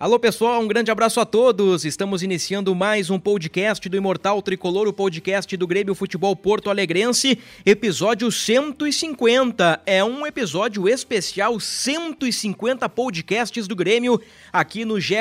Alô pessoal, um grande abraço a todos. Estamos iniciando mais um podcast do Imortal Tricolor, o podcast do Grêmio Futebol Porto Alegrense, episódio 150. É um episódio especial 150 podcasts do Grêmio aqui no G.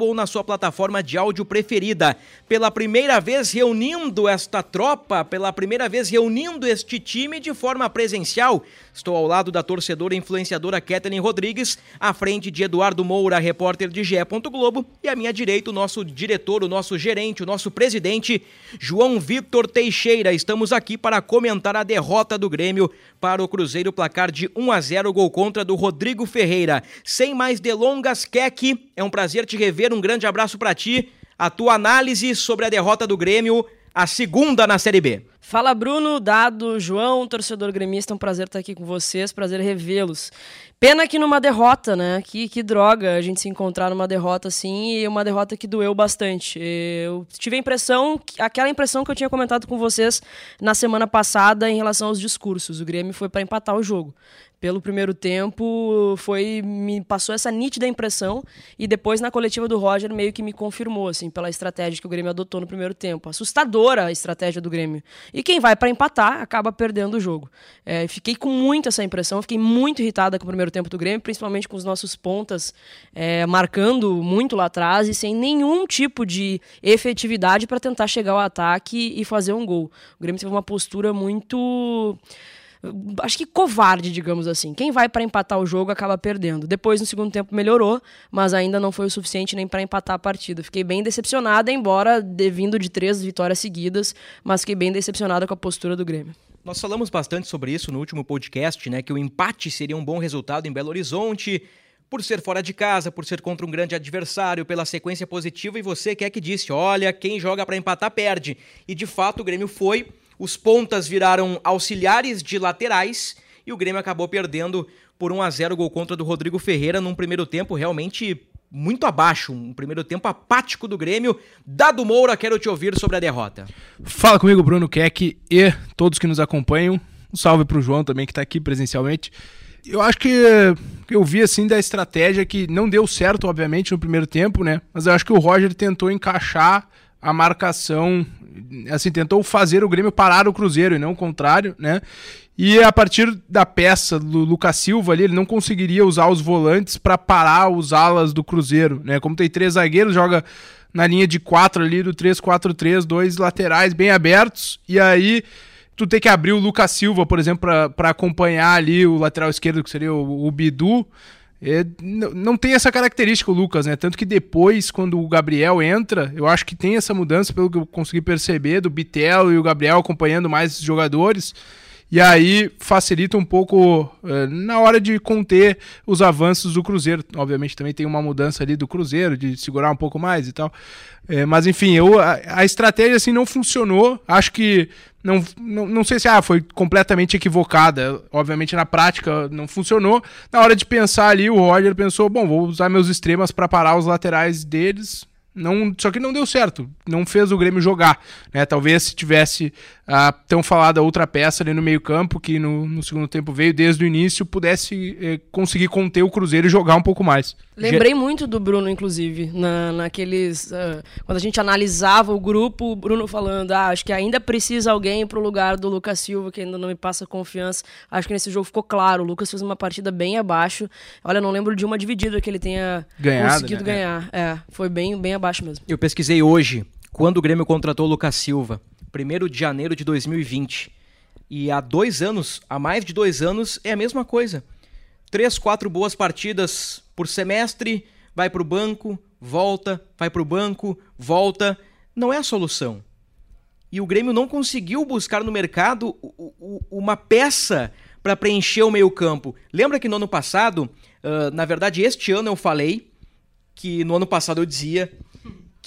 Ou na sua plataforma de áudio preferida. Pela primeira vez reunindo esta tropa, pela primeira vez reunindo este time de forma presencial. Estou ao lado da torcedora e influenciadora Kathleen Rodrigues, à frente de Eduardo Moura, repórter de GE. Globo, e à minha direita o nosso diretor, o nosso gerente, o nosso presidente, João Vitor Teixeira. Estamos aqui para comentar a derrota do Grêmio para o Cruzeiro, placar de 1 a 0, gol contra do Rodrigo Ferreira. Sem mais delongas, Keck, é um prazer te rever, um grande abraço para ti. A tua análise sobre a derrota do Grêmio, a segunda na Série B. Fala Bruno, Dado, João, torcedor gremista, é um prazer estar aqui com vocês, prazer revê-los. Pena que numa derrota, né? Que, que droga a gente se encontrar numa derrota assim e uma derrota que doeu bastante. Eu tive a impressão, aquela impressão que eu tinha comentado com vocês na semana passada em relação aos discursos. O Grêmio foi para empatar o jogo pelo primeiro tempo foi me passou essa nítida impressão e depois na coletiva do Roger meio que me confirmou assim pela estratégia que o Grêmio adotou no primeiro tempo. Assustadora a estratégia do Grêmio. E quem vai para empatar acaba perdendo o jogo. É, fiquei com muito essa impressão fiquei muito irritada com o primeiro tempo do Grêmio principalmente com os nossos pontas é, marcando muito lá atrás e sem nenhum tipo de efetividade para tentar chegar ao ataque e fazer um gol. O Grêmio teve uma postura muito acho que covarde, digamos assim. Quem vai para empatar o jogo acaba perdendo. Depois, no segundo tempo, melhorou, mas ainda não foi o suficiente nem para empatar a partida. Fiquei bem decepcionada, embora vindo de três vitórias seguidas, mas fiquei bem decepcionada com a postura do Grêmio. Nós falamos bastante sobre isso no último podcast, né? Que o empate seria um bom resultado em Belo Horizonte, por ser fora de casa, por ser contra um grande adversário, pela sequência positiva, e você quer que disse: olha, quem joga para empatar perde. E de fato o Grêmio foi os pontas viraram auxiliares de laterais e o Grêmio acabou perdendo por 1 a 0 o gol contra do Rodrigo Ferreira num primeiro tempo realmente muito abaixo, um primeiro tempo apático do Grêmio. Dado Moura, quero te ouvir sobre a derrota. Fala comigo, Bruno Keck e todos que nos acompanham. Um salve para o João também, que está aqui presencialmente. Eu acho que eu vi assim da estratégia que não deu certo, obviamente, no primeiro tempo, né? Mas eu acho que o Roger tentou encaixar a marcação, assim, tentou fazer o Grêmio parar o Cruzeiro e não o contrário, né? E a partir da peça do Lucas Silva ali, ele não conseguiria usar os volantes para parar os alas do Cruzeiro, né? Como tem três zagueiros, joga na linha de quatro ali do 3-4-3, dois laterais bem abertos, e aí tu tem que abrir o Lucas Silva, por exemplo, para acompanhar ali o lateral esquerdo, que seria o, o Bidu, é, não tem essa característica o Lucas, né? Tanto que depois, quando o Gabriel entra, eu acho que tem essa mudança, pelo que eu consegui perceber, do Bitelo e o Gabriel acompanhando mais os jogadores. E aí facilita um pouco é, na hora de conter os avanços do Cruzeiro. Obviamente também tem uma mudança ali do Cruzeiro, de segurar um pouco mais e tal. É, mas enfim, eu, a, a, estratégia assim não funcionou. Acho que não, não, não sei se ah, foi completamente equivocada. Obviamente na prática não funcionou. Na hora de pensar ali, o Roger pensou: bom, vou usar meus extremas para parar os laterais deles. Não, só que não deu certo, não fez o Grêmio jogar. Né? Talvez se tivesse ah, tão falada outra peça ali no meio-campo, que no, no, segundo tempo veio desde o início, pudesse eh, conseguir conter o Cruzeiro e jogar um pouco mais. Lembrei muito do Bruno, inclusive, na, naqueles. Uh, quando a gente analisava o grupo, o Bruno falando: ah, acho que ainda precisa alguém para o lugar do Lucas Silva, que ainda não me passa confiança. Acho que nesse jogo ficou claro. O Lucas fez uma partida bem abaixo. Olha, não lembro de uma dividida que ele tenha Ganhado, conseguido né? ganhar. É. é, foi bem, bem abaixo mesmo. Eu pesquisei hoje quando o Grêmio contratou o Lucas Silva, 1 de janeiro de 2020. E há dois anos, há mais de dois anos, é a mesma coisa. três, quatro boas partidas por semestre, vai para o banco, volta, vai para o banco, volta. Não é a solução. E o Grêmio não conseguiu buscar no mercado uma peça para preencher o meio-campo. Lembra que no ano passado, uh, na verdade, este ano eu falei que no ano passado eu dizia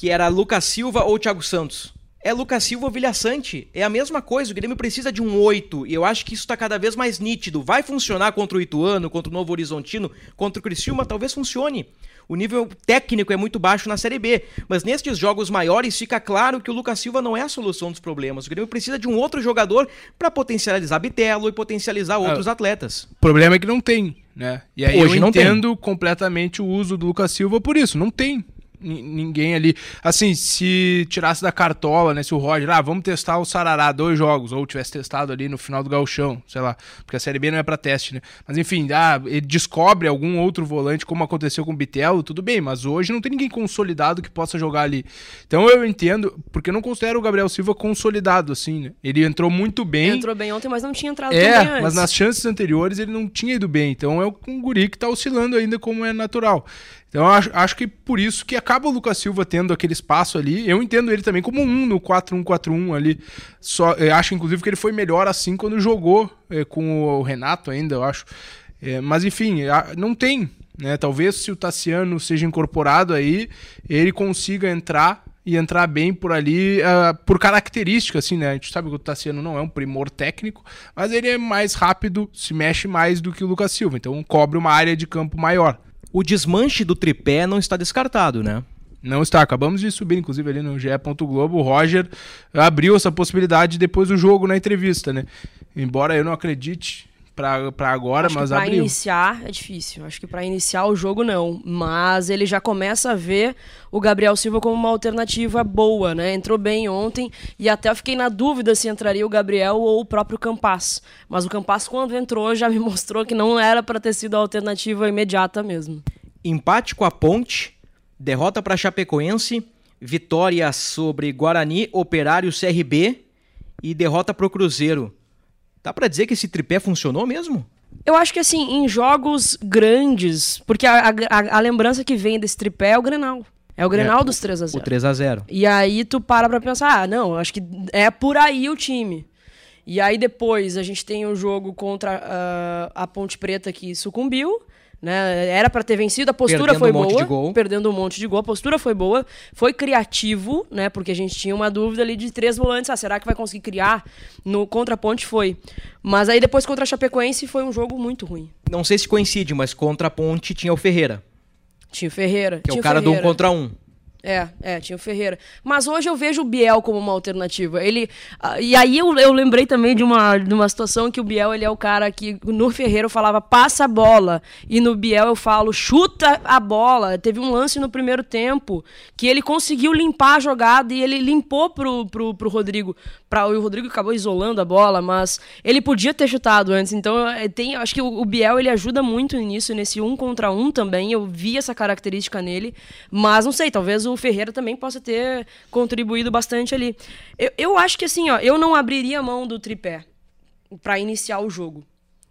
que era Lucas Silva ou Thiago Santos. É Lucas Silva ou Vilhaçante. É a mesma coisa. O Grêmio precisa de um 8. E eu acho que isso está cada vez mais nítido. Vai funcionar contra o Ituano, contra o Novo Horizontino, contra o Criciúma? Talvez funcione. O nível técnico é muito baixo na Série B. Mas nestes jogos maiores fica claro que o Lucas Silva não é a solução dos problemas. O Grêmio precisa de um outro jogador para potencializar Bitelo e potencializar outros ah, atletas. O problema é que não tem, né? E aí Hoje eu entendo completamente o uso do Lucas Silva por isso. Não tem ninguém ali. Assim, se tirasse da cartola, né? Se o Roger, ah, vamos testar o Sarará dois jogos, ou tivesse testado ali no final do Galchão, sei lá, porque a Série B não é para teste, né? Mas enfim, ah, ele descobre algum outro volante, como aconteceu com o Bitelo, tudo bem, mas hoje não tem ninguém consolidado que possa jogar ali. Então eu entendo, porque eu não considero o Gabriel Silva consolidado, assim, né? Ele entrou muito bem. Ele entrou bem ontem, mas não tinha entrado é, tão bem mas nas chances anteriores ele não tinha ido bem. Então é um guri que tá oscilando ainda como é natural. Então acho, acho que por isso que acaba o Lucas Silva tendo aquele espaço ali. Eu entendo ele também como um no 4-1-4-1 ali. Só, acho inclusive que ele foi melhor assim quando jogou é, com o Renato ainda, eu acho. É, mas enfim, não tem. Né? Talvez se o Tassiano seja incorporado aí, ele consiga entrar e entrar bem por ali, uh, por característica, assim, né? A gente sabe que o Tassiano não é um primor técnico, mas ele é mais rápido, se mexe mais do que o Lucas Silva, então cobre uma área de campo maior. O desmanche do tripé não está descartado, né? Não está. Acabamos de subir, inclusive, ali no GE. Globo. O Roger abriu essa possibilidade depois do jogo na entrevista, né? Embora eu não acredite para agora, Acho mas que pra abriu. iniciar é difícil. Acho que para iniciar o jogo não, mas ele já começa a ver o Gabriel Silva como uma alternativa boa, né? Entrou bem ontem e até eu fiquei na dúvida se entraria o Gabriel ou o próprio Campas. Mas o Campas quando entrou já me mostrou que não era para ter sido a alternativa imediata mesmo. Empate com a Ponte, derrota para Chapecoense, vitória sobre Guarani, Operário, CRB e derrota para o Cruzeiro. Dá para dizer que esse tripé funcionou mesmo? Eu acho que assim, em jogos grandes, porque a, a, a lembrança que vem desse tripé é o Grenal. É o Grenal é, dos 3 a 0 O 3 a 0 E aí tu para pra pensar, ah, não, acho que é por aí o time. E aí depois a gente tem o jogo contra uh, a Ponte Preta que sucumbiu. Né? Era para ter vencido, a postura perdendo foi um boa, perdendo um monte de gol, a postura foi boa, foi criativo, né? Porque a gente tinha uma dúvida ali de três volantes, ah, será que vai conseguir criar? No contra a Ponte foi. Mas aí depois contra a Chapecoense foi um jogo muito ruim. Não sei se coincide, mas contra a Ponte tinha o Ferreira. Tinha o Ferreira. Que é o cara Ferreira. do um contra um. É, é, tinha o Ferreira. Mas hoje eu vejo o Biel como uma alternativa. Ele, uh, e aí eu, eu lembrei também de uma, de uma situação que o Biel ele é o cara que no Ferreira eu falava passa a bola e no Biel eu falo chuta a bola. Teve um lance no primeiro tempo que ele conseguiu limpar a jogada e ele limpou pro, pro, pro Rodrigo. Pra, o Rodrigo acabou isolando a bola, mas ele podia ter chutado antes. Então tem, acho que o, o Biel ele ajuda muito nisso, nesse um contra um também. Eu vi essa característica nele, mas não sei, talvez o o Ferreira também possa ter contribuído bastante ali. Eu, eu acho que assim, ó, eu não abriria a mão do tripé para iniciar o jogo.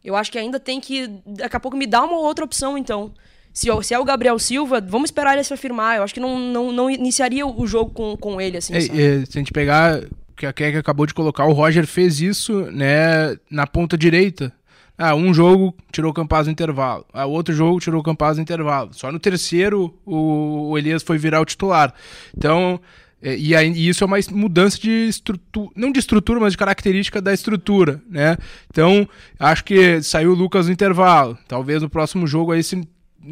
Eu acho que ainda tem que, daqui a pouco, me dar uma outra opção, então. Se, se é o Gabriel Silva, vamos esperar ele se afirmar. Eu acho que não, não, não iniciaria o jogo com, com ele, assim. É, é, se a gente pegar que a Keck acabou de colocar, o Roger fez isso, né, na ponta direita. Ah, um jogo tirou o Campaz no intervalo. Ah, outro jogo tirou o Campaz no intervalo. Só no terceiro o, o Elias foi virar o titular. Então, é, e, aí, e isso é uma mudança de estrutura, não de estrutura, mas de característica da estrutura, né? Então, acho que saiu o Lucas no intervalo. Talvez no próximo jogo aí se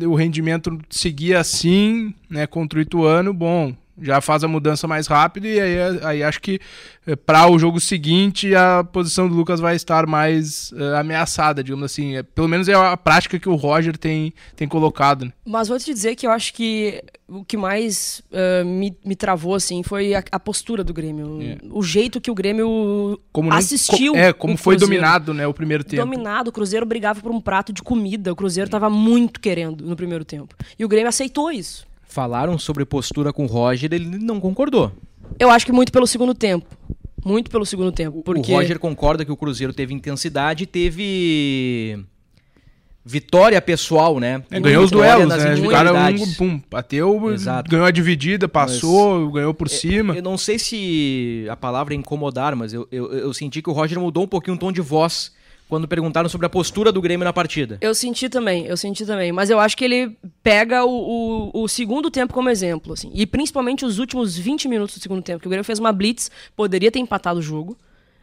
o rendimento seguir assim, né, contra o Ituano, bom, já faz a mudança mais rápido e aí, aí acho que eh, para o jogo seguinte a posição do Lucas vai estar mais uh, ameaçada, digamos assim. É, pelo menos é a prática que o Roger tem, tem colocado. Né? Mas vou te dizer que eu acho que o que mais uh, me, me travou assim foi a, a postura do Grêmio. É. O jeito que o Grêmio como assistiu. é, como foi dominado né, o primeiro tempo. Dominado. O Cruzeiro brigava por um prato de comida. O Cruzeiro estava muito querendo no primeiro tempo. E o Grêmio aceitou isso falaram sobre postura com o Roger, ele não concordou. Eu acho que muito pelo segundo tempo. Muito pelo segundo tempo. Porque... O Roger concorda que o Cruzeiro teve intensidade e teve vitória pessoal, né? É, ganhou os duelos, né? O cara um, pum, bateu, Exato. ganhou a dividida, passou, ganhou por cima. Eu não sei se a palavra é incomodar, mas eu, eu, eu senti que o Roger mudou um pouquinho o tom de voz quando perguntaram sobre a postura do Grêmio na partida. Eu senti também, eu senti também. Mas eu acho que ele pega o, o, o segundo tempo como exemplo, assim. E principalmente os últimos 20 minutos do segundo tempo, que o Grêmio fez uma blitz, poderia ter empatado o jogo.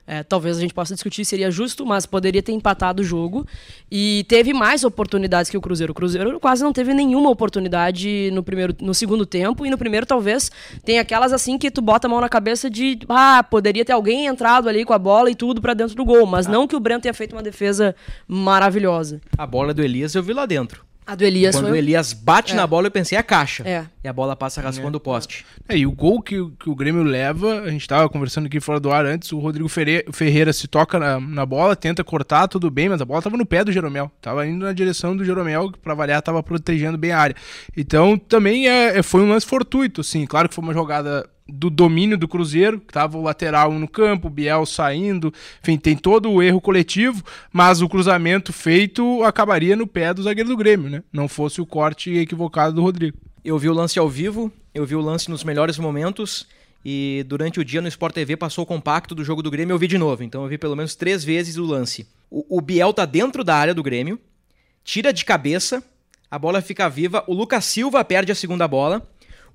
É, talvez a gente possa discutir se seria justo, mas poderia ter empatado o jogo. E teve mais oportunidades que o Cruzeiro. O Cruzeiro quase não teve nenhuma oportunidade no, primeiro, no segundo tempo. E no primeiro, talvez, tem aquelas assim que tu bota a mão na cabeça de ah, poderia ter alguém entrado ali com a bola e tudo pra dentro do gol. Mas não que o Breno tenha feito uma defesa maravilhosa. A bola do Elias eu vi lá dentro. A do Elias Quando foi. o Elias bate É. na bola, eu pensei, é a caixa. É. E a bola passa raspando o poste. É, e o gol que, o- que o Grêmio leva, a gente tava conversando aqui fora do ar antes, o Rodrigo Ferre- Ferreira se toca na, na bola, tenta cortar, tudo bem, mas a bola tava no pé do Jeromel. Tava indo na direção do Jeromel, que pra variar tava protegendo bem a área. Então também é, é- foi um lance fortuito, assim. Claro que foi uma jogada do domínio do Cruzeiro, que tava o lateral no campo, o Biel saindo, enfim, tem todo o erro coletivo, mas o cruzamento feito acabaria no pé do zagueiro do Grêmio, né? Não fosse o corte equivocado do Rodrigo. Eu vi o lance ao vivo, eu vi o lance nos melhores momentos e durante o dia no Sport TV passou o compacto do jogo do Grêmio eu vi de novo. Então eu vi pelo menos três vezes o lance. O, o Biel tá dentro da área do Grêmio, tira de cabeça, a bola fica viva, o Lucas Silva perde a segunda bola,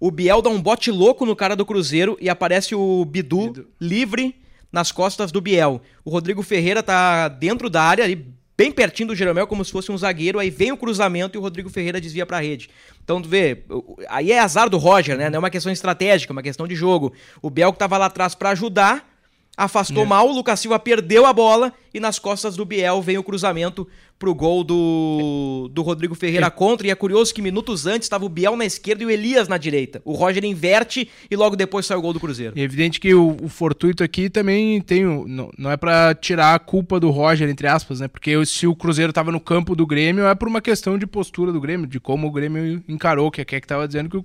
o Biel dá um bote louco no cara do Cruzeiro e aparece o Bidu, livre nas costas do Biel. O Rodrigo Ferreira tá dentro da área ali, bem pertinho do Jeromel, como se fosse um zagueiro, aí vem o cruzamento e o Rodrigo Ferreira desvia pra rede. Então, tu vê, aí é azar do Roger, né? Não é uma questão estratégica, é uma questão de jogo. O Biel que tava lá atrás pra ajudar, afastou mal, o Lucas Silva perdeu a bola e nas costas do Biel vem o cruzamento pro gol do, do Rodrigo Ferreira contra. E é curioso que minutos antes estava o Biel na esquerda e o Elias na direita. O Roger inverte e logo depois sai o gol do Cruzeiro. E é evidente que o, o fortuito aqui também tem. o- Não, não é pra tirar a culpa do Roger, entre aspas, né? Porque se o Cruzeiro tava no campo do Grêmio, é por uma questão de postura do Grêmio, de como o Grêmio encarou, que é que tava dizendo que o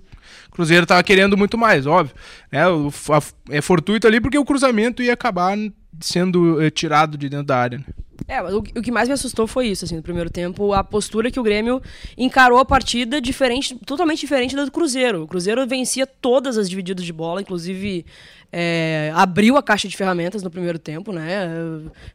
Cruzeiro tava querendo muito mais, óbvio. A- é fortuito ali porque o cruzamento ia acabar sendo eh, tirado de dentro da área. Né? É, o, o que mais me assustou foi isso, assim, no primeiro tempo, a postura que o Grêmio encarou a partida diferente, totalmente diferente da do Cruzeiro. O Cruzeiro vencia todas as divididas de bola, inclusive é, abriu a caixa de ferramentas no primeiro tempo, né?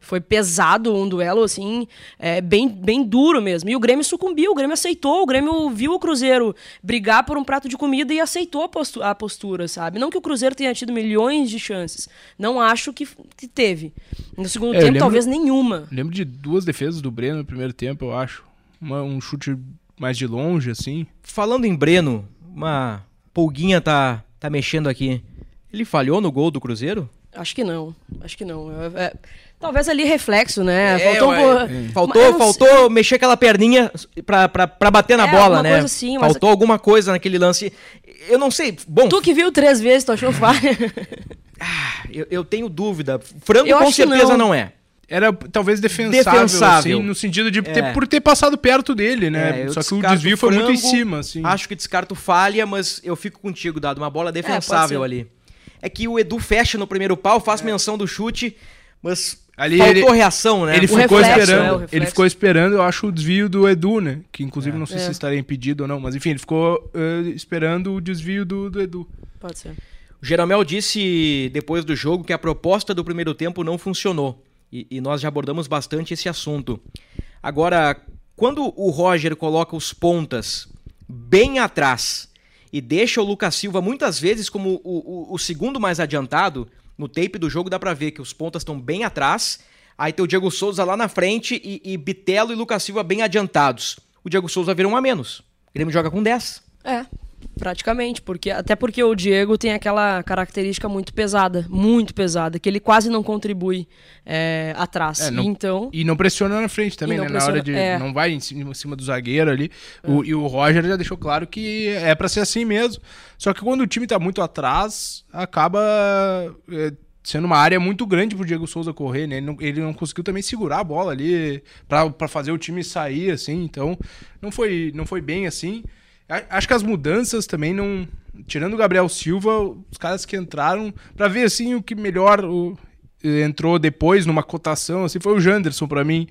Foi pesado um duelo, assim, é, bem, bem duro mesmo. E o Grêmio sucumbiu, o Grêmio aceitou, o Grêmio viu o Cruzeiro brigar por um prato de comida e aceitou a postu- a postura, sabe? Não que o Cruzeiro tenha tido milhões de chances. Não acho que, que teve. No segundo É, tempo, lembro- talvez nenhuma. Lembro de duas defesas do Breno no primeiro tempo, eu acho. Uma- um chute mais de longe, assim. Falando em Breno, uma pulguinha tá, tá mexendo aqui. Ele falhou no gol do Cruzeiro? Acho que não. Acho que não. É- é- talvez ali reflexo, né? Faltou um pouco- É, Faltou, Mas faltou mexer aquela perninha pra, pra, pra bater na É, bola, né? coisa assim, mas- Faltou alguma coisa naquele lance. Eu não sei. Bom, Tu que viu três vezes, tu achou falha? eu, eu tenho dúvida. Frango Eu com certeza não. não é. Era talvez defensável, Defensável. assim, no sentido de É. ter, por ter passado perto dele, É, né? eu Só que o desvio foi muito em cima, assim. Acho que descarto falha, mas eu fico contigo, dado uma bola defensável pode ali. É que o Edu fecha no primeiro pau, faz menção do chute, mas Ali faltou ele- reação, né? Ele O ficou reflexo, esperando, é, o ele ficou esperando, eu acho, o desvio do Edu, né? Que inclusive não sei É. se estaria impedido ou não, mas enfim, ele ficou eh, esperando o desvio do, do Edu. Pode ser. O Jeromel disse depois do jogo que a proposta do primeiro tempo não funcionou. E, e nós já abordamos bastante esse assunto. Agora, quando o Roger coloca os pontas bem atrás e deixa o Lucas Silva muitas vezes como o, o- o segundo mais adiantado, no tape do jogo dá pra ver que os pontas estão bem atrás. Aí tem o Diego Souza lá na frente e, e Bitelo e Lucas Silva bem adiantados. O Diego Souza vira um a menos. O Grêmio joga com 10. É, praticamente, porque até porque o Diego tem aquela característica muito pesada, muito pesada, que ele quase não contribui é, atrás. É, não- Então, E não pressiona na frente também, né? Na hora de. é. Não vai em cima, em cima do zagueiro ali. O- e o Roger já deixou claro que é pra ser assim mesmo. Só que quando o time tá muito atrás, acaba. eh, Sendo uma área muito grande pro Diego Souza correr, né? Ele não, ele não conseguiu também segurar a bola ali pra fazer o time sair, assim. Então, não foi, não foi bem assim. Acho que as mudanças também não. Tirando o Gabriel Silva, os caras que entraram, pra ver assim o que melhor. O, entrou depois numa cotação, assim, foi o Janderson para mim.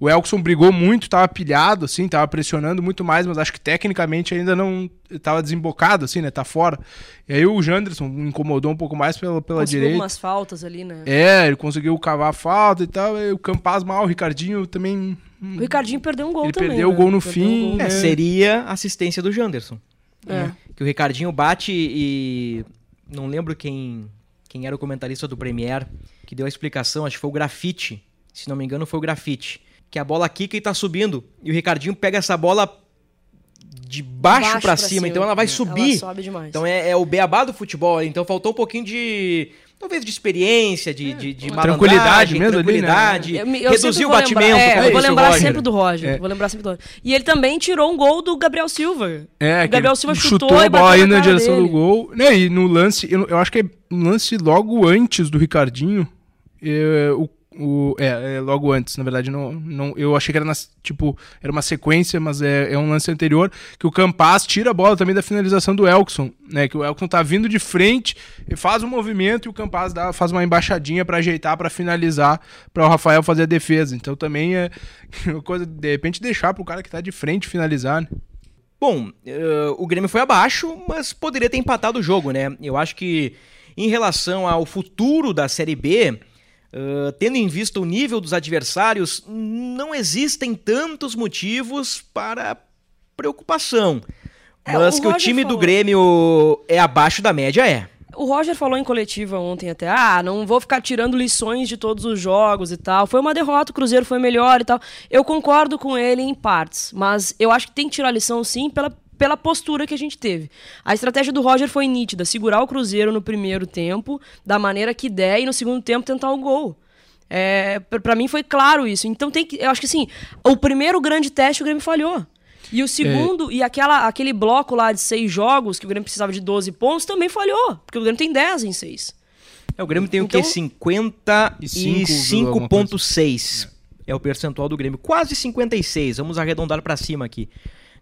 O Elkson brigou muito, tava pilhado, assim, tava pressionando muito mais, mas acho que tecnicamente ainda não tava desembocado, assim, né? Tá fora. E aí o Janderson incomodou um pouco mais pela, pela Conseguiu direita. umas faltas ali, né? É, ele conseguiu cavar a falta e tal. E o Campaz mal, o Ricardinho também. O Ricardinho perdeu um gol Ele também. perdeu o né? gol no Perdeu um fim, gol. né? É, seria assistência do Janderson. É. Que o Ricardinho bate e. Não lembro quem, quem era o comentarista do Premier que deu a explicação, acho que foi o Grafite. Se não me engano, foi o Grafite. Que a bola quica e tá subindo. E o Ricardinho pega essa bola de baixo, Baixo pra, cima, então ela vai subir. Ela sobe demais. Então é, é o beabá do futebol. Então faltou um pouquinho de. Talvez de experiência, de, de, de Tranquilidade mesmo ali, né? tranquilidade, Eu eu reduzir o batimento. Lembrar, é, eu vou lembrar Roger. sempre do Roger. É. Vou lembrar sempre do Roger. E ele também tirou um gol do Gabriel Silva. É, o Gabriel Silva chutou, chutou, a e bola na na direção dele. do gol. Né, e no lance, eu, eu acho que é no lance logo antes do Ricardinho. é, o, o- é, é, logo antes, na verdade. Não, não, eu achei que era na, tipo, era uma sequência, mas é, é um lance anterior. Que o Campaz tira a bola também da finalização do Elkson. Né, que o Elkson tá vindo de frente, e faz um movimento e o Campaz dá, faz uma embaixadinha pra ajeitar, pra finalizar, pra o Rafael fazer a defesa. Então também é coisa, de repente, deixar pro cara que tá de frente finalizar. Né? Bom, eh, o Grêmio foi abaixo, mas poderia ter empatado o jogo, né? Eu acho que em relação ao futuro da Série B, eh, tendo em vista o nível dos adversários, não existem tantos motivos para preocupação. É, Mas o que o Roger time do falou. Grêmio é abaixo da média, é. O Roger falou em coletiva ontem até, ah, não vou ficar tirando lições de todos os jogos e tal. Foi uma derrota, o Cruzeiro foi melhor e tal. Eu concordo com ele em partes, mas eu acho que tem que tirar lição sim pela, pela postura que a gente teve. A estratégia do Roger foi nítida, segurar o Cruzeiro no primeiro tempo, da maneira que der, e no segundo tempo tentar o gol. É, pra pra mim foi claro isso. Então tem que. Eu acho que assim, o primeiro grande teste o Grêmio falhou. E o segundo, e aquela, aquele bloco lá de seis jogos, que o Grêmio precisava de 12 pontos, também falhou. Porque o Grêmio tem 10 em seis. É, o Grêmio tem Então- o quê? 55,6 é o percentual do Grêmio. Quase 56, vamos arredondar pra cima aqui.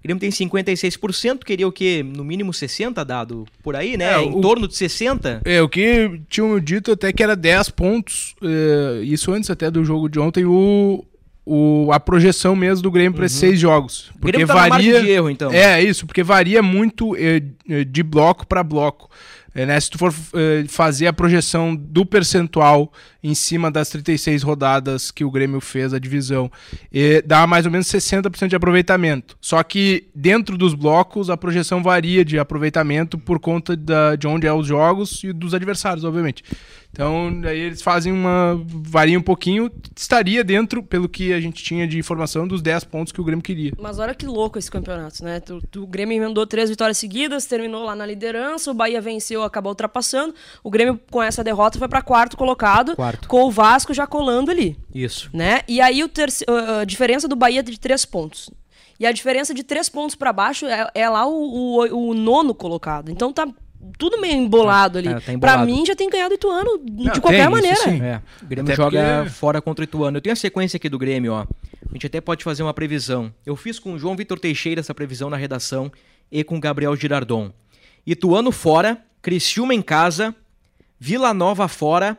O Grêmio tem 56%, queria o quê? No mínimo 60 dado por aí, né? É, em o- torno de 60. É, o que tinham dito até que era 10 pontos, é, isso antes até do jogo de ontem, o, o, a projeção mesmo do Grêmio para esses seis jogos. Porque Grêmio tá varia. de erro, então. É, isso, porque varia muito é, de bloco para bloco. É, né, se tu for é, fazer a projeção do percentual em cima das 36 rodadas que o Grêmio fez a divisão, é, dá mais ou menos 60% de aproveitamento. Só que dentro dos blocos a projeção varia de aproveitamento por conta da, de onde é os jogos e dos adversários, obviamente. Então, aí eles fazem uma. varia um pouquinho, estaria dentro, pelo que a gente tinha de informação, dos 10 pontos que o Grêmio queria. Mas olha que louco esse campeonato, né? Tu- o Grêmio emendou três vitórias seguidas, terminou lá na liderança, o Bahia venceu, acabou ultrapassando. O Grêmio, com essa derrota, foi para quarto colocado, Quarto. Com o Vasco já colando ali. Isso. né? E aí o a diferença do Bahia é de três pontos. E a diferença de três pontos pra baixo é, é lá o, o- o nono colocado. Então tá tudo meio embolado ali. É, tá Pra embolado. mim já tem ganhado o Ituano de Não, qualquer tem, isso maneira. sim. É, o Grêmio Até joga porque- fora contra o Ituano. Eu tenho a sequência aqui do Grêmio, ó. A gente até pode fazer uma previsão. Eu fiz com o João Vitor Teixeira essa previsão na redação e com o Gabriel Girardon. Ituano fora, Criciúma em casa, Vila Nova fora,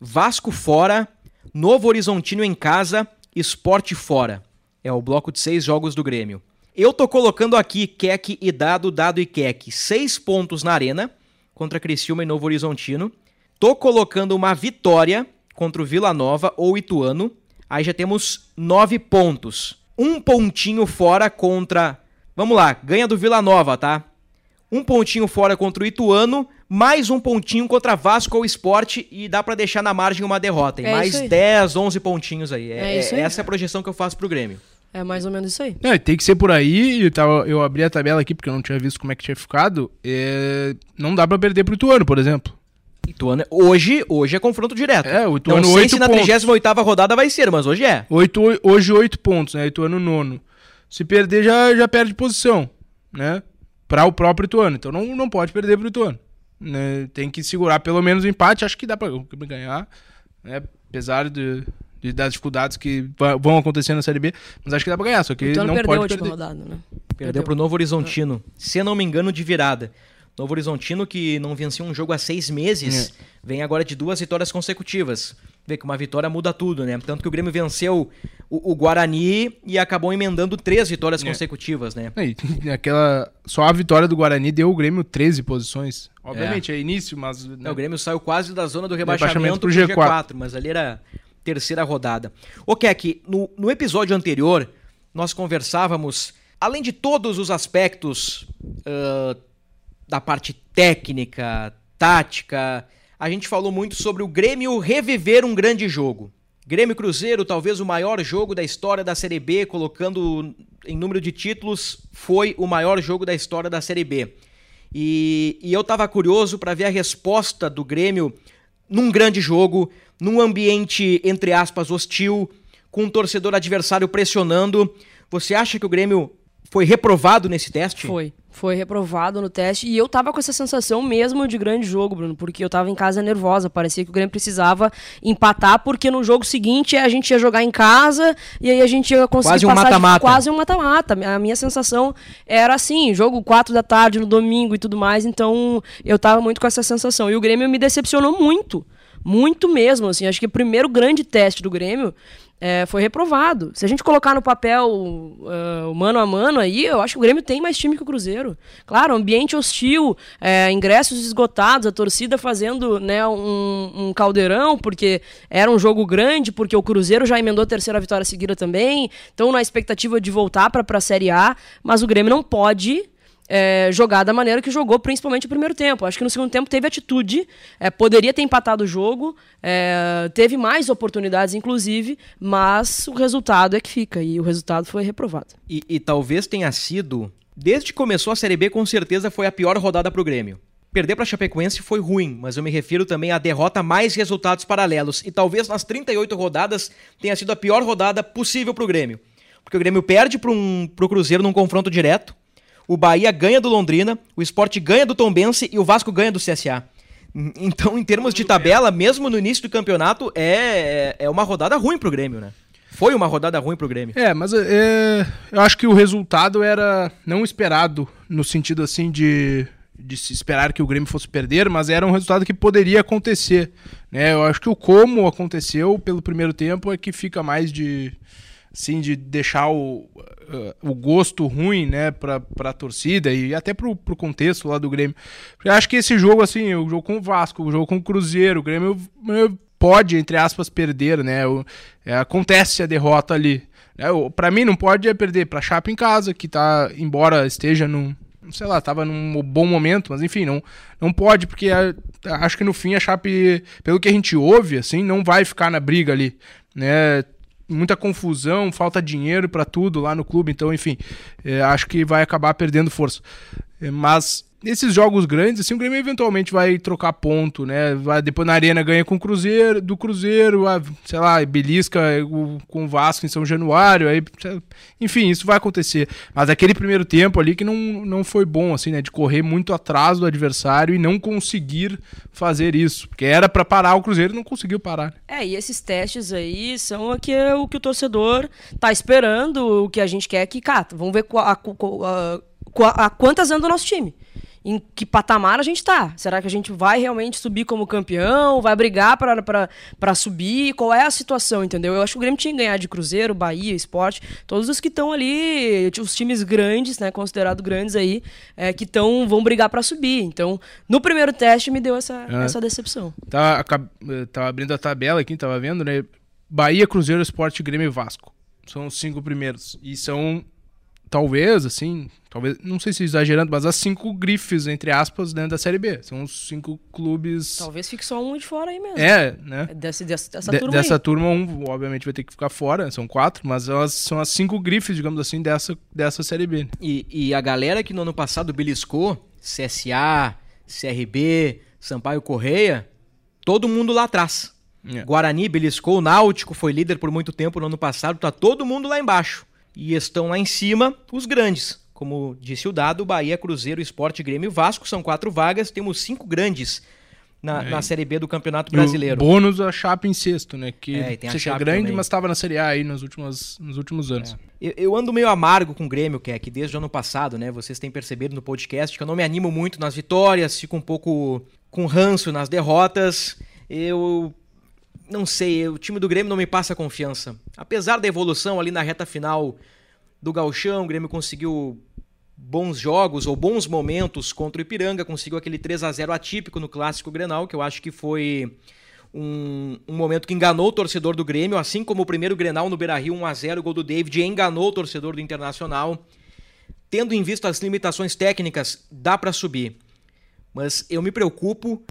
Vasco fora, Novo Horizontino em casa, Esporte fora. É o bloco de seis jogos do Grêmio. Eu tô colocando aqui Keck e Dado, Dado e Keck. Seis pontos na arena contra Criciúma e Novo Horizontino. Tô colocando uma vitória contra o Vila Nova ou Ituano. Aí já temos nove pontos. Um pontinho fora contra. Vamos lá, ganha do Vila Nova, tá? Um pontinho fora contra o Ituano, mais um pontinho contra Vasco ou Esporte e dá pra deixar na margem uma derrota. E É mais isso aí. 10, 11 pontinhos aí. É, É isso é- aí. Essa é a projeção que eu faço pro Grêmio. É mais ou menos isso aí. Não, e tem que ser por aí. Eu, tava, eu abri a tabela aqui porque eu não tinha visto como é que tinha ficado. É, não dá pra perder pro Ituano, por exemplo. Ituano, hoje, hoje é confronto direto. É, o Ituano Não sei oito se na pontos. 38ª rodada vai ser, mas hoje é. Oito, hoje oito pontos, né? Ituano nono. Se perder, já, já perde posição, né? Pra o próprio Ituano. Então não, não pode perder pro Ituano. Né? Tem que segurar pelo menos o empate. Acho que dá pra ganhar, né? Apesar de, de- das dificuldades que vão acontecer na Série B. Mas acho que dá pra ganhar, só que O não perdeu a pode última perder. rodada, né? Perdeu pro Novo Horizontino. Se eu não me engano, de virada. Novo Horizontino, que não vencia um jogo há seis meses, É. vem agora de duas vitórias consecutivas. Vê que uma vitória muda tudo, né? Tanto que o Grêmio venceu o, o Guarani e acabou emendando três vitórias É. consecutivas, né? É, e aquela, só a vitória do Guarani deu o Grêmio 13 posições. Obviamente é, início, mas. né, Não, o Grêmio saiu quase da zona do Rebaixamento rebaixamento pro pro G4. G4, mas ali era terceira rodada. O Keck, no, no episódio anterior, nós conversávamos, além de todos os aspectos ah, da parte técnica, tática, a gente falou muito sobre o Grêmio reviver um grande jogo. Grêmio Cruzeiro, talvez o maior jogo da história da Série B, colocando em número de títulos, foi o maior jogo da história da Série B. E, e eu tava curioso para ver a resposta do Grêmio num grande jogo, num ambiente, entre aspas, hostil, com um torcedor adversário pressionando. Você acha que o Grêmio foi reprovado nesse teste? Foi. Foi reprovado no teste. E eu tava com essa sensação mesmo de grande jogo, Bruno, porque eu tava em casa nervosa. Parecia que o Grêmio precisava empatar, porque no jogo seguinte a gente ia jogar em casa e aí a gente ia conseguir Quase um passar de- mata-mata. quase um mata-mata. A minha sensação era assim, jogo 4 da tarde no domingo e tudo mais, então eu tava muito com essa sensação. E o Grêmio me decepcionou muito. Muito mesmo, assim. Acho que o primeiro grande teste do Grêmio é, foi reprovado. Se a gente colocar no papel uh, mano a mano aí, eu acho que o Grêmio tem mais time que o Cruzeiro. Claro, ambiente hostil, é, ingressos esgotados, a torcida fazendo né, um, um caldeirão, porque era um jogo grande, porque o Cruzeiro já emendou a terceira vitória seguida também, então na expectativa de voltar para a Série A, mas o Grêmio não pode é, jogar da maneira que jogou, principalmente o primeiro tempo. Acho que no segundo tempo teve atitude, é, poderia ter empatado o jogo, é, teve mais oportunidades, inclusive, mas o resultado é que fica, e o resultado foi reprovado. E, e talvez tenha sido, desde que começou a Série B, com certeza foi a pior rodada pro Grêmio. Perder para Chapecoense foi ruim, mas eu me refiro também à derrota mais resultados paralelos. E talvez nas 38 rodadas tenha sido a pior rodada possível pro Grêmio. Porque o Grêmio perde pro, um, pro Cruzeiro num confronto direto, o Bahia ganha do Londrina, o Sport ganha do Tombense e o Vasco ganha do CSA. Então, em termos de tabela, mesmo no início do campeonato, é, é uma rodada ruim pro Grêmio, né? Foi uma rodada ruim pro Grêmio. É, mas é, eu acho que o resultado era não esperado, no sentido assim de, de se esperar que o Grêmio fosse perder, mas era um resultado que poderia acontecer. Né? Eu acho que o como aconteceu pelo primeiro tempo é que fica mais de. Assim, de deixar o, uh, o gosto ruim, né, pra, pra torcida e até pro, pro contexto lá do Grêmio. Eu acho que esse jogo, assim, o jogo com o Vasco, o jogo com o Cruzeiro, o Grêmio eh, pode, entre aspas, perder, né? É, acontece a derrota ali. Né? Pra mim, não pode é perder pra Chapa em casa, que tá, embora esteja num. Sei lá, tava num bom momento, mas enfim, não, não pode, porque a- acho que no fim a Chape, pelo que a gente ouve, assim, não vai ficar na briga ali, né? Muita confusão, falta dinheiro pra tudo lá no clube, então, enfim, é, acho que vai acabar perdendo força. É, mas nesses jogos grandes, assim, o Grêmio eventualmente vai trocar ponto, né? Vai, depois na Arena ganha com o Cruzeiro, do Cruzeiro, vai, sei lá, belisca o- com o Vasco em São Januário, aí, enfim, isso vai acontecer. Mas aquele primeiro tempo ali que não, não foi bom, assim, né? De correr muito atrás do adversário e não conseguir fazer isso. Porque era pra parar o Cruzeiro e não conseguiu parar. É, e esses testes aí são o que, o que o torcedor tá esperando, o que a gente quer que, cara, vamos ver a, a- a quantas anda o nosso time. Em que patamar a gente tá? Será que a gente vai realmente subir como campeão? Vai brigar pra subir? Qual é a situação, entendeu? Eu acho que o Grêmio tinha que ganhar de Cruzeiro, Bahia, Esporte, todos os que estão ali, os times grandes, né, considerados grandes aí, é, que tão, vão brigar pra subir. Então, no primeiro teste me deu essa, É. essa decepção. Tava, acab- eh, tava abrindo a tabela aqui, tava vendo, né? Bahia, Cruzeiro, Esporte, Grêmio e Vasco. São os cinco primeiros. E são, talvez, assim, talvez, não sei se exagerando, mas as cinco grifes, entre aspas, dentro da Série B. São os cinco clubes. Talvez fique só um de fora aí mesmo. É, né? Desse, dessa, dessa De- turma dessa aí. turma, um, obviamente, vai ter que ficar fora, são quatro, mas elas são as cinco grifes, digamos assim, dessa, dessa Série B. né? E, e a galera que no ano passado beliscou, CSA, CRB, Sampaio Correia, todo mundo lá atrás. É. Guarani beliscou, o Náutico foi líder por muito tempo no ano passado, tá todo mundo lá embaixo. E estão lá em cima os grandes. Como disse o dado, Bahia, Cruzeiro, Esporte, Grêmio e Vasco são quatro vagas, temos cinco grandes na, na Série B do Campeonato É. E o Brasileiro. bônus a Chapa em sexto, né? Que É, tem a sei que é grande, também. mas estava na Série A aí nos últimos, nos últimos anos. Eu, eu ando meio amargo com o Grêmio, que é que desde o ano passado, né? Vocês têm percebido no podcast que eu não me animo muito nas vitórias, fico um pouco com ranço nas derrotas. Eu não sei, o time do Grêmio não me passa confiança. Apesar da evolução ali na reta final do Galchão, o Grêmio conseguiu bons jogos ou bons momentos contra o Ipiranga, conseguiu aquele 3 a 0 atípico no clássico Grenal, que eu acho que foi um, um, momento que enganou o torcedor do Grêmio, assim como o primeiro Grenal no Beira-Rio 1 a 0 o gol do David enganou o torcedor do Internacional. Tendo em vista as limitações técnicas, dá para subir. Mas eu me preocupo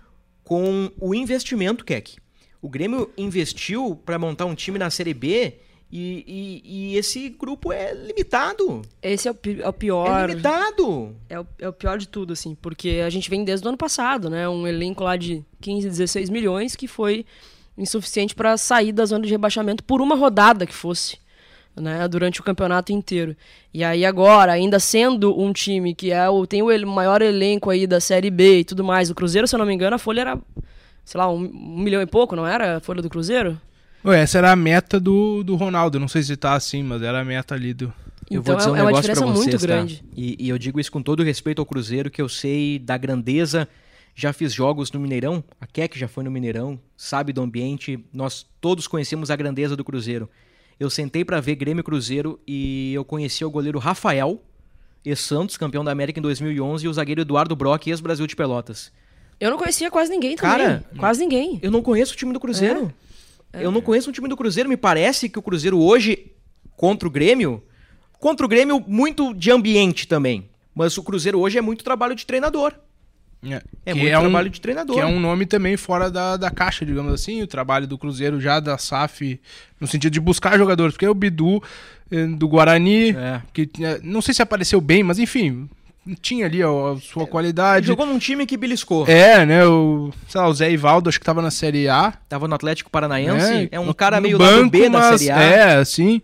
com o investimento, Keck. O Grêmio investiu para montar um time na Série B e, e, e, esse grupo é limitado. Esse é o, é o pior. É limitado. É o, é o pior de tudo, assim, porque a gente vem desde o ano passado, né? Um elenco lá de 15, 16 milhões que foi insuficiente para sair da zona de rebaixamento por uma rodada que fosse. Né, durante o campeonato inteiro. E aí agora, ainda sendo um time que é o, tem o maior elenco aí da Série B e tudo mais, o Cruzeiro, se eu não me engano, a folha era, sei lá, um, um milhão e pouco, não era a folha do Cruzeiro? Essa era a meta do, do Ronaldo. Não sei se tá assim, mas era a meta ali do. Eu então vou dizer um é uma diferença pra vocês, muito tá? grande. E, e, eu digo isso com todo respeito ao Cruzeiro, que eu sei da grandeza. Já fiz jogos no Mineirão, a Keck já foi no Mineirão, sabe do ambiente. Nós todos conhecemos a grandeza do Cruzeiro. Eu sentei para ver Grêmio Cruzeiro e eu conheci o goleiro Rafael, ex-Santos, campeão da América em 2011, e o zagueiro Eduardo Brock, ex-Brasil de Pelotas. Eu não conhecia quase ninguém também. Cara, quase ninguém. Eu não conheço o time do Cruzeiro. É. Eu não conheço um time do Cruzeiro, me parece que o Cruzeiro hoje, contra o Grêmio, contra o Grêmio, muito de ambiente também. Mas o Cruzeiro hoje é muito trabalho de treinador. É, é muito é trabalho um, de treinador. Que é um nome também fora da, da caixa, digamos assim, o trabalho do Cruzeiro já da SAF, no sentido de buscar jogadores, porque é o Bidu eh, do Guarani, é. que eh, não sei se apareceu bem, mas enfim, tinha ali a, a sua é, qualidade. Jogou num time que beliscou. É, né? O, sei lá, o Zé Ivaldo, acho que tava na Série A. Tava no Atlético Paranaense. É, é um cara meio banco, B mas, da Série A. É, assim.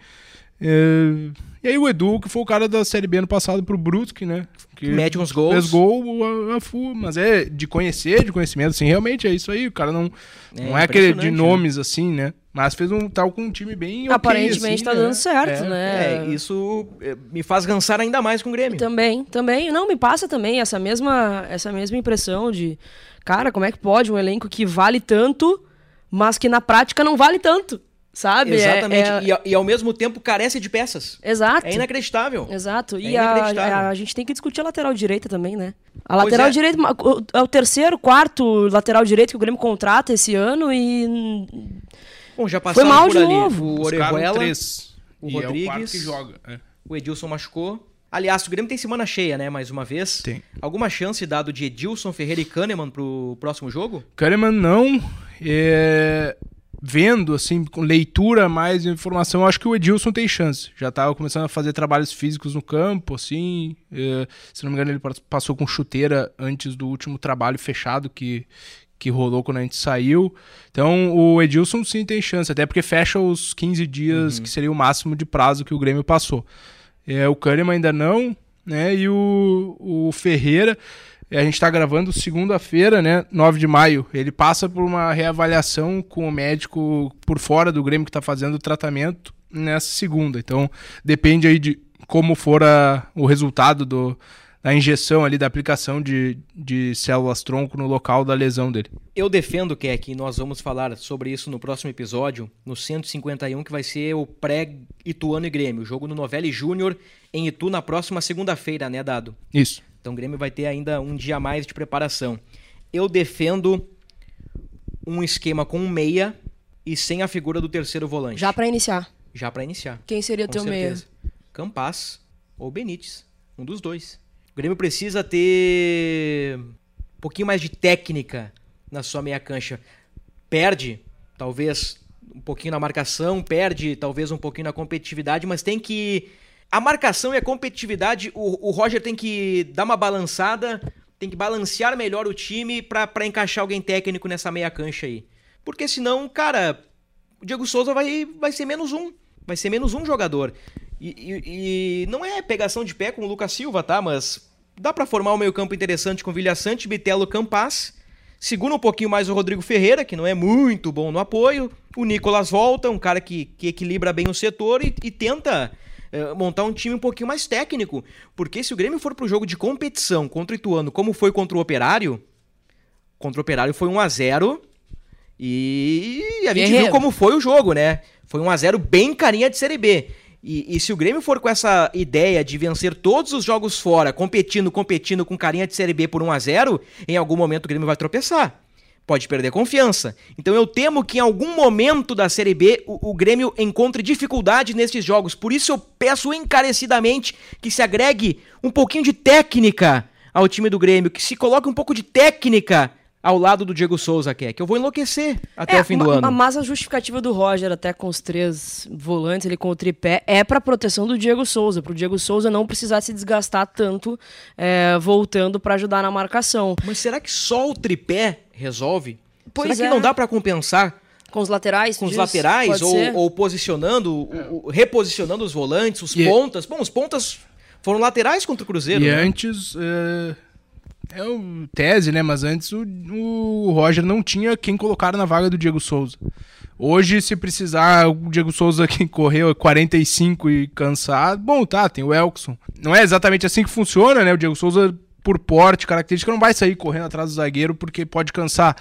É, e aí o Edu, que foi o cara da Série B no passado pro Brusque, né? Que Mete uns gols. Fez gol, a, a, a, mas é de conhecer, de conhecimento, assim, realmente é isso aí. O cara não é, não é aquele de né? nomes, né? assim, né? Mas fez um tal com um time bem okay, Aparentemente assim, tá né? dando certo, é. né? É, isso é, me faz cansar ainda mais com o Grêmio. Também, também. Não, me passa também essa mesma, essa mesma impressão de, cara, como é que pode um elenco que vale tanto, mas que na prática não vale tanto? Sabe? Exatamente. É, é... E, e, ao mesmo tempo carece de peças. Exato. É inacreditável. Exato. É e inacreditável. A, a, a, gente tem que discutir a lateral direita também, né? A pois lateral é. direita é o terceiro, quarto lateral direito que o Grêmio contrata esse ano e. Bom, já passaram Foi mal por de ali. Novo. O Orejuela, o e Rodrigues, é o, joga, é. o Edilson machucou. Aliás, o Grêmio tem semana cheia, né? Mais uma vez. Tem. Alguma chance dado de Edilson, Ferreira e Kahneman pro próximo jogo? Kahneman não. É vendo, assim, com leitura, mais informação, acho que o Edilson tem chance. Já estava começando a fazer trabalhos físicos no campo, assim. É, se não me engano, ele passou com chuteira antes do último trabalho fechado que, que rolou quando a gente saiu. Então, o Edilson sim tem chance, até porque fecha os 15 dias, uhum. que seria o máximo de prazo que o Grêmio passou. É, o Kahneman ainda não, né? E o, o Ferreira. É, a gente está gravando segunda-feira, né? 9 de maio. Ele passa por uma reavaliação com o médico por fora do Grêmio que está fazendo o tratamento nessa segunda. Então, depende aí de como for a, o resultado do, da injeção ali, da aplicação de, de células tronco no local da lesão dele. Eu defendo, que é que nós vamos falar sobre isso no próximo episódio, no 151, que vai ser o pré-Ituano e Grêmio. Jogo no Novelli Júnior em Itu na próxima segunda-feira, né, Dado? Isso. Então o Grêmio vai ter ainda um dia a mais de preparação. Eu defendo um esquema com um meia e sem a figura do terceiro volante. Já para iniciar. Já para iniciar. Quem seria teu certeza. meia? Campas ou Benítez, um dos dois. O Grêmio precisa ter um pouquinho mais de técnica na sua meia cancha. Perde, talvez, um pouquinho na marcação, perde talvez um pouquinho na competitividade, mas tem que a marcação e a competitividade, o, o Roger tem que dar uma balançada, tem que balancear melhor o time para encaixar alguém técnico nessa meia cancha aí. Porque senão, cara, o Diego Souza vai, vai ser menos um. Vai ser menos um jogador. E, e, e não é pegação de pé com o Lucas Silva, tá? Mas dá para formar um meio-campo interessante com Vilha Sante, Bitelo, Campas. Segura um pouquinho mais o Rodrigo Ferreira, que não é muito bom no apoio. O Nicolas volta, um cara que, que equilibra bem o setor e, e tenta montar um time um pouquinho mais técnico. Porque se o Grêmio for pro jogo de competição contra o Ituano, como foi contra o Operário, contra o Operário foi 1 a 0 E a gente Guerreiro. viu como foi o jogo, né? Foi um a 0 bem carinha de Série B. E, e, se o Grêmio for com essa ideia de vencer todos os jogos fora, competindo, competindo com carinha de Série B por 1 a 0 em algum momento o Grêmio vai tropeçar. Pode perder confiança. Então eu temo que em algum momento da Série B o, o Grêmio encontre dificuldade nesses jogos. Por isso eu peço encarecidamente que se agregue um pouquinho de técnica ao time do Grêmio, que se coloque um pouco de técnica ao lado do Diego Souza quer, que eu vou enlouquecer até é, o fim do ano. Mas a justificativa do Roger, até com os três volantes, ele com o tripé, é para proteção do Diego Souza, para o Diego Souza não precisar se desgastar tanto é, voltando para ajudar na marcação. Mas será que só o tripé resolve? Pois será é. que não dá para compensar? Com os laterais? Com os laterais, ou, ou, posicionando, é. reposicionando os volantes, os e pontas. Bom, os pontas foram laterais contra o Cruzeiro. E né? antes. É é o tese, né? Mas antes o, o Roger não tinha quem colocar na vaga do Diego Souza. Hoje, se precisar, o Diego Souza que correu 45 e cansar, bom, tá, tem o Elkson. Não é exatamente assim que funciona, né? O Diego Souza, por porte, característica, não vai sair correndo atrás do zagueiro porque pode cansar.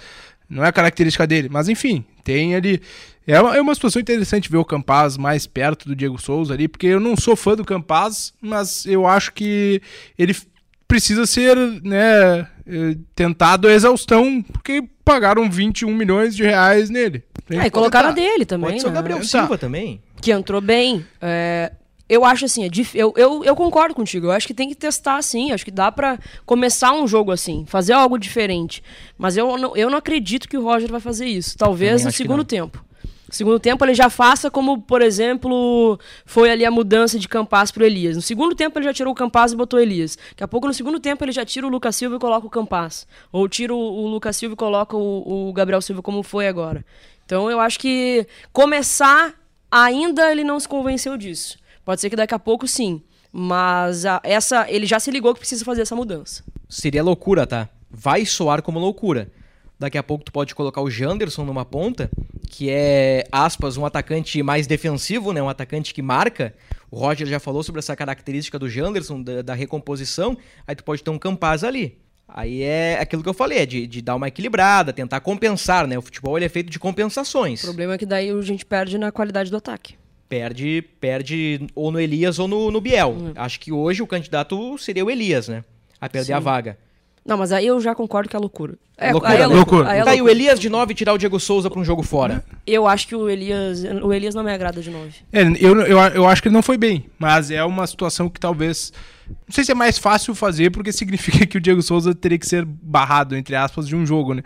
Não é a característica dele. Mas enfim, tem ali. É uma, é uma situação interessante ver o Campaz mais perto do Diego Souza ali, porque eu não sou fã do Campaz, mas eu acho que ele precisa ser né, eh, tentado a exaustão, porque pagaram 21 milhões de reais nele. É, e colocaram a dele também. Pode ser o né? Gabriel? Silva também. Que entrou bem. É, eu acho assim, é eu, eu, eu concordo contigo. Eu acho que tem que testar assim. Acho que dá para começar um jogo assim, fazer algo diferente. Mas eu não, eu não acredito que o Roger vai fazer isso. Talvez no segundo tempo. Segundo tempo ele já faça como, por exemplo, foi ali a mudança de Campas pro Elias. No segundo tempo ele já tirou o Campas e botou o Elias. Daqui a pouco no segundo tempo ele já tira o Lucas Silva e coloca o Campas. Ou tira o, o Lucas Silva e coloca o, o Gabriel Silva como foi agora. Então eu acho que começar ainda ele não se convenceu disso. Pode ser que daqui a pouco sim. Mas a, essa ele já se ligou que precisa fazer essa mudança. Seria loucura, tá? Vai soar como loucura. Daqui a pouco tu pode colocar o Janderson numa ponta, que é, aspas, um atacante mais defensivo, né? Um atacante que marca. O Roger já falou sobre essa característica do Janderson, da, da recomposição. Aí tu pode ter um Campaz ali. Aí é aquilo que eu falei, é de, de dar uma equilibrada, tentar compensar, né? O futebol ele é feito de compensações. O problema é que daí a gente perde na qualidade do ataque. Perde, perde ou no Elias ou no, no Biel. Uhum. Acho que hoje o candidato seria o Elias, né? A perder Sim. a vaga. Não, mas aí eu já concordo que é loucura. É, loucura, é loucura. Aí é tá, e o Elias de 9 tirar o Diego Souza para um jogo fora? Eu acho que o Elias, o Elias não me agrada de 9. É, eu, eu, eu acho que ele não foi bem, mas é uma situação que talvez. Não sei se é mais fácil fazer, porque significa que o Diego Souza teria que ser barrado, entre aspas, de um jogo, né?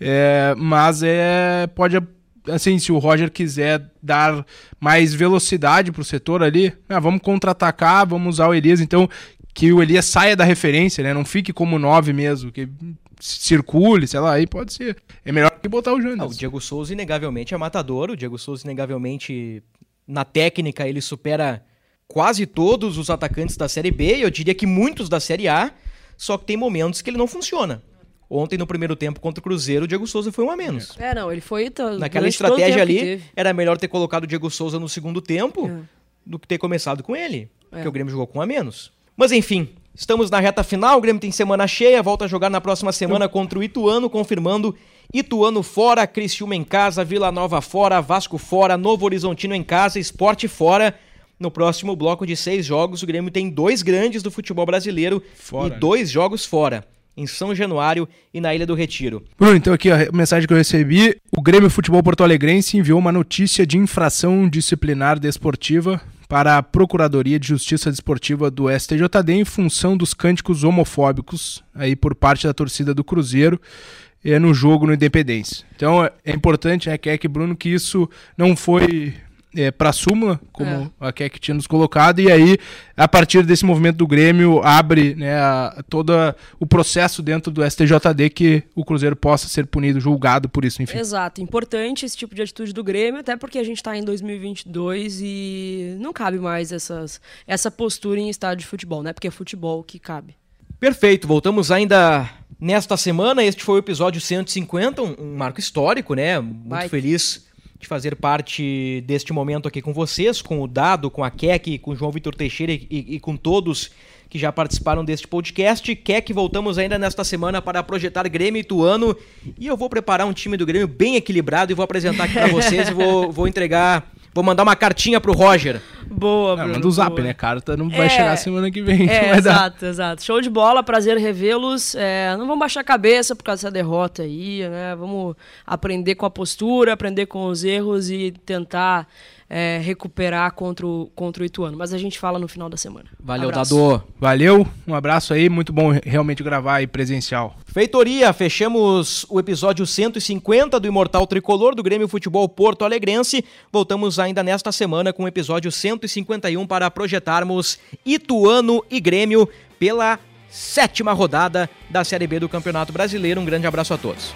É, mas é. Pode. Assim, se o Roger quiser dar mais velocidade pro setor ali, ah, vamos contra-atacar, vamos usar o Elias. Então, que o Elias saia da referência, né? Não fique como 9 mesmo, que circule, sei lá, aí pode ser. É melhor que botar o Janderson. Ah, o Diego Souza inegavelmente é matador, o Diego Souza inegavelmente na técnica ele supera quase todos os atacantes da Série B, e eu diria que muitos da Série A, só que tem momentos que ele não funciona. Ontem, no primeiro tempo contra o Cruzeiro, o Diego Souza foi um a menos. É, não, ele foi. Tá, Naquela estratégia ali, era melhor ter colocado o Diego Souza no segundo tempo é. do que ter começado com ele. É. Porque o Grêmio jogou com um a menos. Mas enfim, estamos na reta final, o Grêmio tem semana cheia, volta a jogar na próxima semana contra o Ituano, confirmando Ituano fora, Criciúma em casa, Vila Nova fora, Vasco fora, Novo Horizontino em casa, Esporte fora. No próximo bloco de seis jogos, o Grêmio tem dois grandes do futebol brasileiro fora, e né? dois jogos fora em São Januário e na Ilha do Retiro. Bruno, então aqui a mensagem que eu recebi, o Grêmio Futebol Porto Alegrense enviou uma notícia de infração disciplinar desportiva para a Procuradoria de Justiça Desportiva do STJD em função dos cânticos homofóbicos aí por parte da torcida do Cruzeiro é, no jogo no Independência. Então é importante, né, Keck Bruno, que isso não foi é, para a súmula, como é. a Keck tinha nos colocado, e aí, a partir desse movimento do Grêmio, abre né, a, todo o processo dentro do STJD que o Cruzeiro possa ser punido, julgado por isso, enfim. Exato, importante esse tipo de atitude do Grêmio, até porque a gente está em 2022 e não cabe mais essas, essa postura em estádio de futebol, né? Porque é futebol que cabe. Perfeito, voltamos ainda nesta semana. Este foi o episódio 150, um, um marco histórico, né? Muito Vai. feliz de fazer parte deste momento aqui com vocês, com o Dado, com a Keck, com o João Vitor Teixeira e, e, com todos que já participaram deste podcast. Que voltamos ainda nesta semana para projetar Grêmio Ituano. E eu vou preparar um time do Grêmio bem equilibrado e vou apresentar aqui para vocês e vou, vou entregar Vou mandar uma cartinha pro Roger. Boa, Bruno. Ah, manda o zap, boa. né? Carta não vai é, chegar semana que vem. É, vai exato, dar. exato. Show de bola, prazer revê-los. É, não vamos baixar a cabeça por causa dessa derrota aí, né? Vamos aprender com a postura, aprender com os erros e tentar é, recuperar contra o, contra o Ituano. Mas a gente fala no final da semana. Valeu, abraço. Dado. Valeu, um abraço aí. Muito bom realmente gravar aí presencial. Feitoria, fechamos o episódio 150 do Imortal Tricolor do Grêmio Futebol Porto Alegrense. Voltamos ainda nesta semana com o episódio 151 para projetarmos Ituano e Grêmio pela sétima rodada da Série B do Campeonato Brasileiro. Um grande abraço a todos.